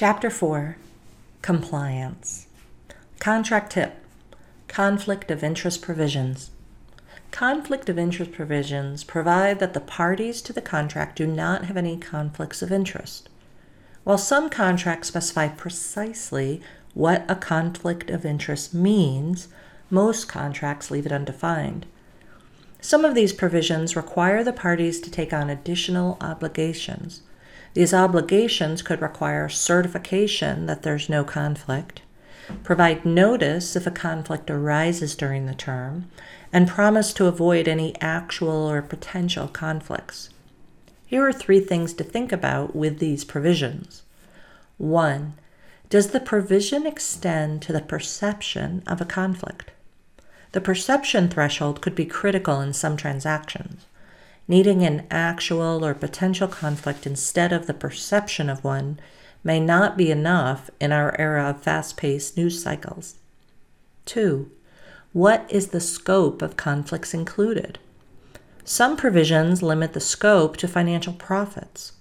Chapter 4 Compliance. Contract tip Conflict of interest provisions. Conflict of interest provisions provide that the parties to the contract do not have any conflicts of interest. While some contracts specify precisely what a conflict of interest means, most contracts leave it undefined. Some of these provisions require the parties to take on additional obligations. These obligations could require certification that there's no conflict, provide notice if a conflict arises during the term, and promise to avoid any actual or potential conflicts. Here are three things to think about with these provisions. 1. Does the provision extend to the perception of a conflict? The perception threshold could be critical in some transactions. Needing an actual or potential conflict instead of the perception of one may not be enough in our era of fast paced news cycles. 2. What is the scope of conflicts included? Some provisions limit the scope to financial profits,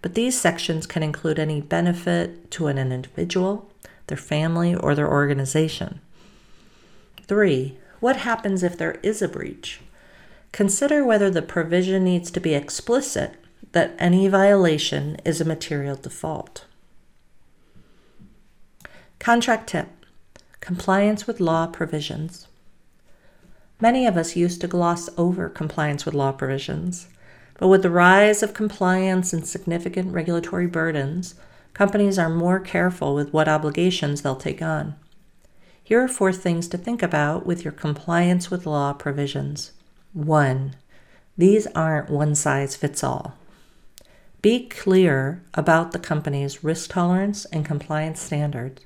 but these sections can include any benefit to an individual, their family, or their organization. 3. What happens if there is a breach? Consider whether the provision needs to be explicit that any violation is a material default. Contract tip Compliance with law provisions. Many of us used to gloss over compliance with law provisions, but with the rise of compliance and significant regulatory burdens, companies are more careful with what obligations they'll take on. Here are four things to think about with your compliance with law provisions. 1. These aren't one size fits all. Be clear about the company's risk tolerance and compliance standards.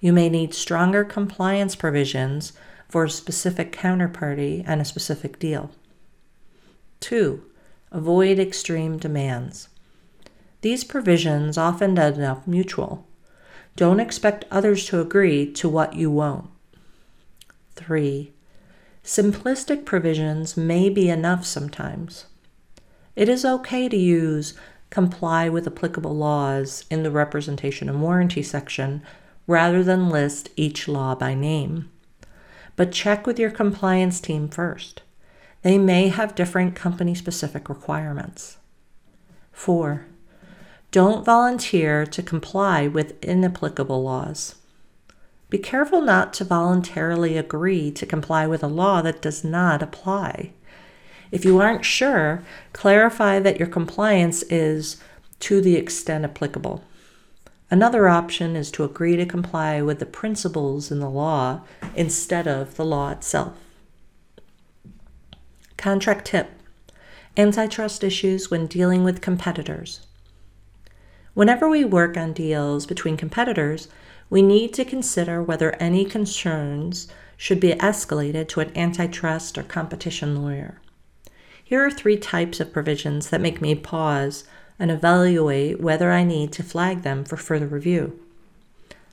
You may need stronger compliance provisions for a specific counterparty and a specific deal. 2. Avoid extreme demands. These provisions often end up mutual. Don't expect others to agree to what you won't. 3. Simplistic provisions may be enough sometimes. It is okay to use comply with applicable laws in the representation and warranty section rather than list each law by name. But check with your compliance team first. They may have different company specific requirements. 4. Don't volunteer to comply with inapplicable laws. Be careful not to voluntarily agree to comply with a law that does not apply. If you aren't sure, clarify that your compliance is to the extent applicable. Another option is to agree to comply with the principles in the law instead of the law itself. Contract tip Antitrust issues when dealing with competitors. Whenever we work on deals between competitors, we need to consider whether any concerns should be escalated to an antitrust or competition lawyer. Here are three types of provisions that make me pause and evaluate whether I need to flag them for further review.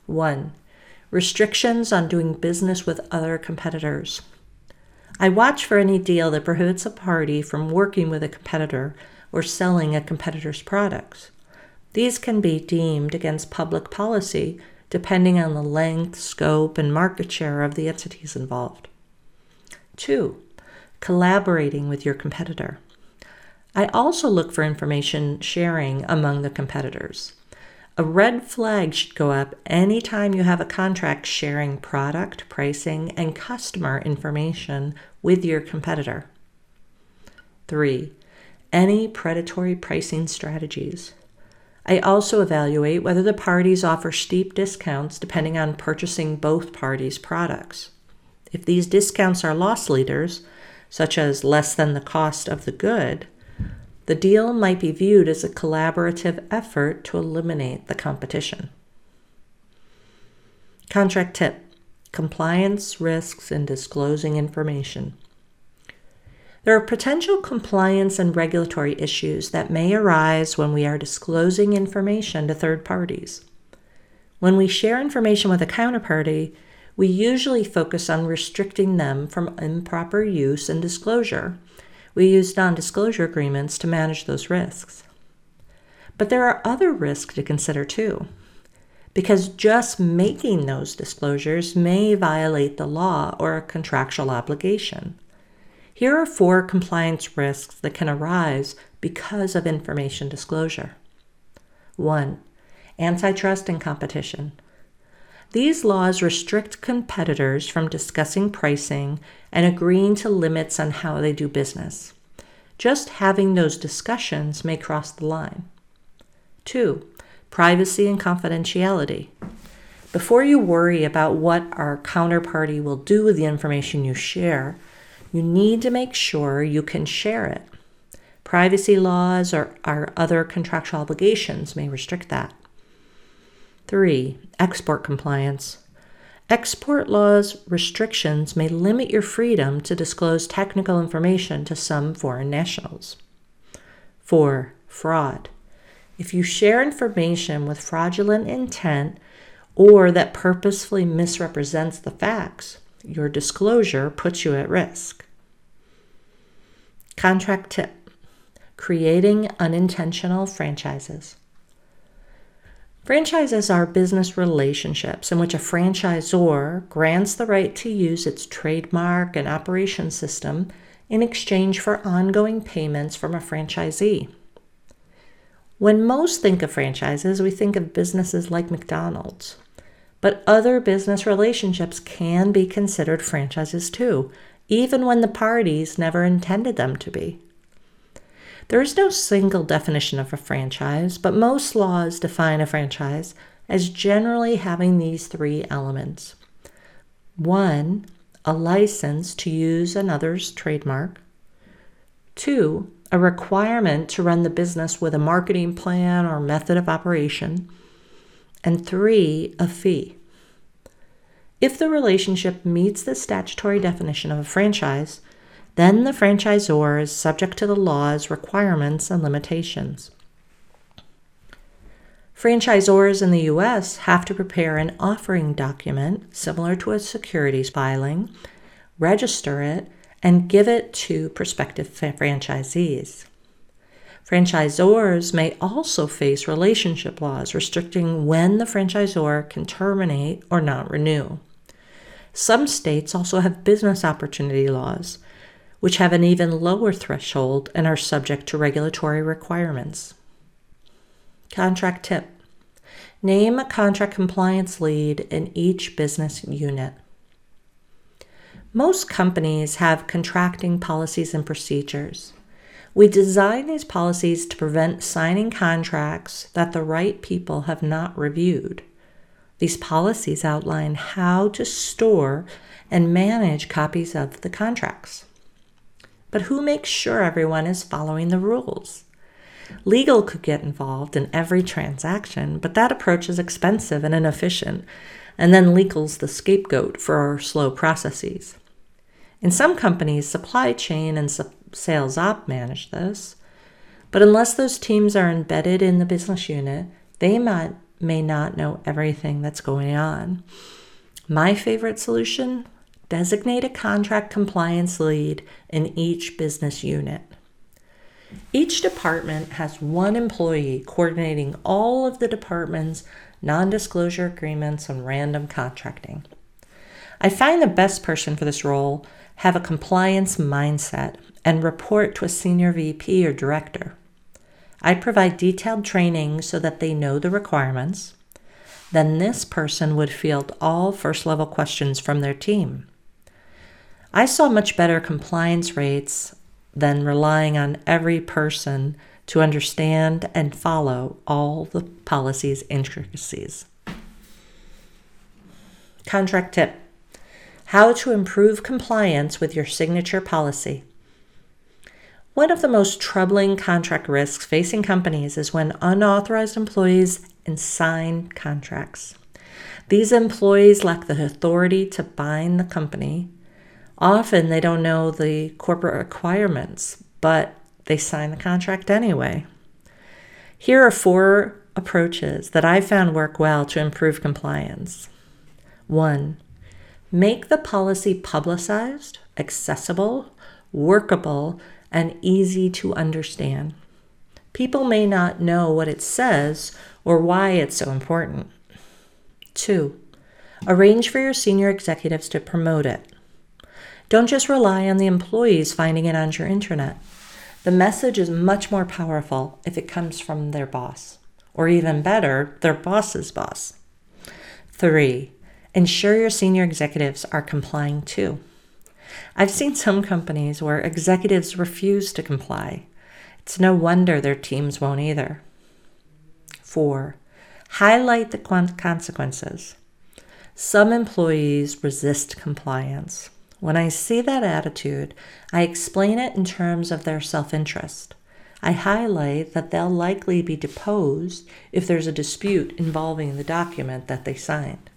1. Restrictions on doing business with other competitors. I watch for any deal that prohibits a party from working with a competitor or selling a competitor's products. These can be deemed against public policy depending on the length, scope, and market share of the entities involved. Two, collaborating with your competitor. I also look for information sharing among the competitors. A red flag should go up anytime you have a contract sharing product, pricing, and customer information with your competitor. 3. Any predatory pricing strategies. I also evaluate whether the parties offer steep discounts depending on purchasing both parties' products. If these discounts are loss leaders, such as less than the cost of the good, the deal might be viewed as a collaborative effort to eliminate the competition. Contract tip Compliance risks in disclosing information. There are potential compliance and regulatory issues that may arise when we are disclosing information to third parties. When we share information with a counterparty, we usually focus on restricting them from improper use and disclosure. We use non disclosure agreements to manage those risks. But there are other risks to consider too. because just making those disclosures may violate the law or a contractual obligation. Here are four compliance risks that can arise because of information disclosure. 1. Antitrust and competition. These laws restrict competitors from discussing pricing and agreeing to limits on how they do business. Just having those discussions may cross the line. 2. Privacy and confidentiality. Before you worry about what our counterparty will do with the information you share, you need to make sure you can share it. Privacy laws or other contractual obligations may restrict that. 3. Export compliance. Export laws restrictions may limit your freedom to disclose technical information to some foreign nationals. 4. Fraud. If you share information with fraudulent intent or that purposefully misrepresents the facts, your disclosure puts you at risk. Contract tip creating unintentional franchises. Franchises are business relationships in which a franchisor grants the right to use its trademark and operation system in exchange for ongoing payments from a franchisee. When most think of franchises, we think of businesses like McDonald's. But other business relationships can be considered franchises too, even when the parties never intended them to be. There is no single definition of a franchise, but most laws define a franchise as generally having these three elements. One, a license to use another's trademark, two, a requirement to run the business with a marketing plan or method of operation, and three, a fee. If the relationship meets the statutory definition of a franchise, then the franchisor is subject to the law's requirements and limitations. Franchisors in the U.S. have to prepare an offering document similar to a securities filing, register it, and give it to prospective franchisees. Franchisors may also face relationship laws restricting when the franchisor can terminate or not renew. Some states also have business opportunity laws which have an even lower threshold and are subject to regulatory requirements. Contract tip Name a contract compliance lead in each business unit. Most companies have contracting policies and procedures. We design these policies to prevent signing contracts that the right people have not reviewed. These policies outline how to store and manage copies of the contracts. But who makes sure everyone is following the rules? Legal could get involved in every transaction, but that approach is expensive and inefficient, and then legal's the scapegoat for our slow processes. In some companies, supply chain and sales op manage this, but unless those teams are embedded in the business unit, they might, may not know everything that's going on. My favorite solution Designate a contract compliance lead in each business unit. Each department has one employee coordinating all of the department's non disclosure agreements and random contracting. I find the best person for this role have a compliance mindset and report to a senior VP or director. I provide detailed training so that they know the requirements. Then this person would field all first level questions from their team. I saw much better compliance rates than relying on every person to understand and follow all the policy's intricacies. Contract tip How to improve compliance with your signature policy. One of the most troubling contract risks facing companies is when unauthorized employees sign contracts. These employees lack the authority to bind the company Often they don't know the corporate requirements, but they sign the contract anyway. Here are four approaches that I found work well to improve compliance. One, make the policy publicized, accessible, workable, and easy to understand. People may not know what it says or why it's so important. Two, arrange for your senior executives to promote it. Don't just rely on the employees finding it on your intranet. The message is much more powerful if it comes from their boss, or even better, their boss's boss. Three, ensure your senior executives are complying too. I've seen some companies where executives refuse to comply. It's no wonder their teams won't either. Four, highlight the consequences. Some employees resist compliance. When I see that attitude, I explain it in terms of their self interest. I highlight that they'll likely be deposed if there's a dispute involving the document that they signed.